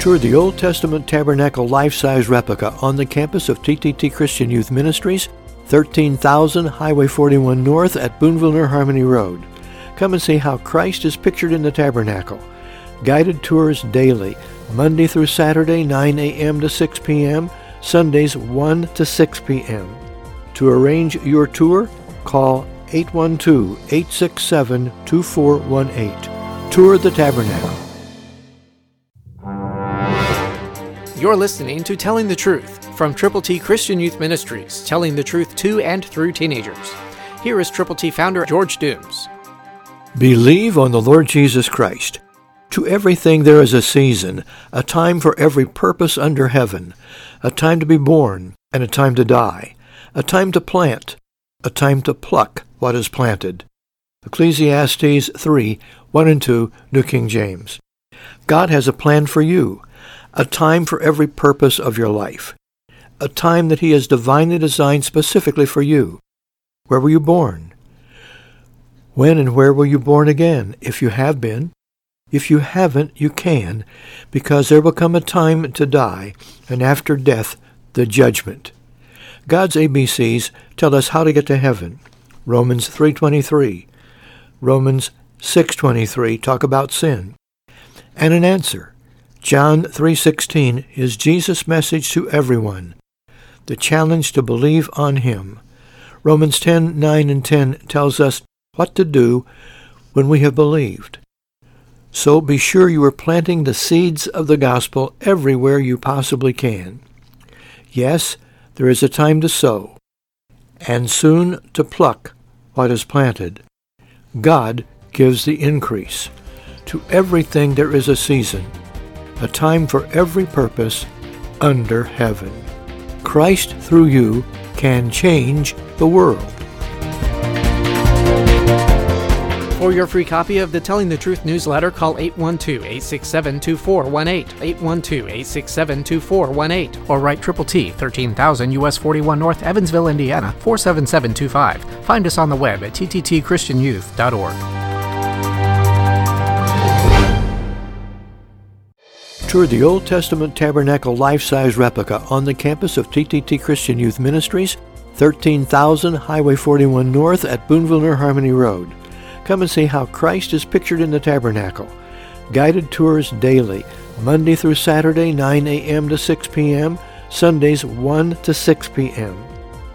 Tour the Old Testament Tabernacle life-size replica on the campus of TTT Christian Youth Ministries, 13,000 Highway 41 North at Boonville New Harmony Road. Come and see how Christ is pictured in the tabernacle. Guided tours daily, Monday through Saturday, 9 a.m. to 6 p.m., Sundays 1 to 6 p.m. To arrange your tour, call 812-867-2418. Tour the Tabernacle. You're listening to Telling the Truth from Triple T Christian Youth Ministries, telling the truth to and through teenagers. Here is Triple T founder George Dooms. Believe on the Lord Jesus Christ. To everything there is a season, a time for every purpose under heaven, a time to be born and a time to die, a time to plant, a time to pluck what is planted. Ecclesiastes 3 1 and 2, New King James. God has a plan for you, a time for every purpose of your life, a time that He has divinely designed specifically for you. Where were you born? When and where were you born again, if you have been? If you haven't, you can, because there will come a time to die, and after death, the judgment. God's ABCs tell us how to get to heaven. Romans 3.23. Romans 6.23 talk about sin. And an answer. John 3.16 is Jesus' message to everyone. The challenge to believe on him. Romans 10:9 and 10 tells us what to do when we have believed. So be sure you are planting the seeds of the gospel everywhere you possibly can. Yes, there is a time to sow, and soon to pluck what is planted. God gives the increase. To everything there is a season, a time for every purpose under heaven. Christ through you can change the world. For your free copy of the Telling the Truth newsletter, call 812-867-2418, 812-867-2418, or write Triple T, 13,000 US 41 North, Evansville, Indiana, 47725. Find us on the web at tttchristianyouth.org. Tour the Old Testament Tabernacle life-size replica on the campus of TTT Christian Youth Ministries, 13,000 Highway 41 North at Boonville New Harmony Road. Come and see how Christ is pictured in the tabernacle. Guided tours daily, Monday through Saturday, 9 a.m. to 6 p.m., Sundays 1 to 6 p.m.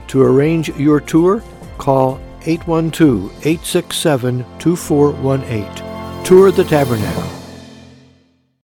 To arrange your tour, call 812-867-2418. Tour the Tabernacle.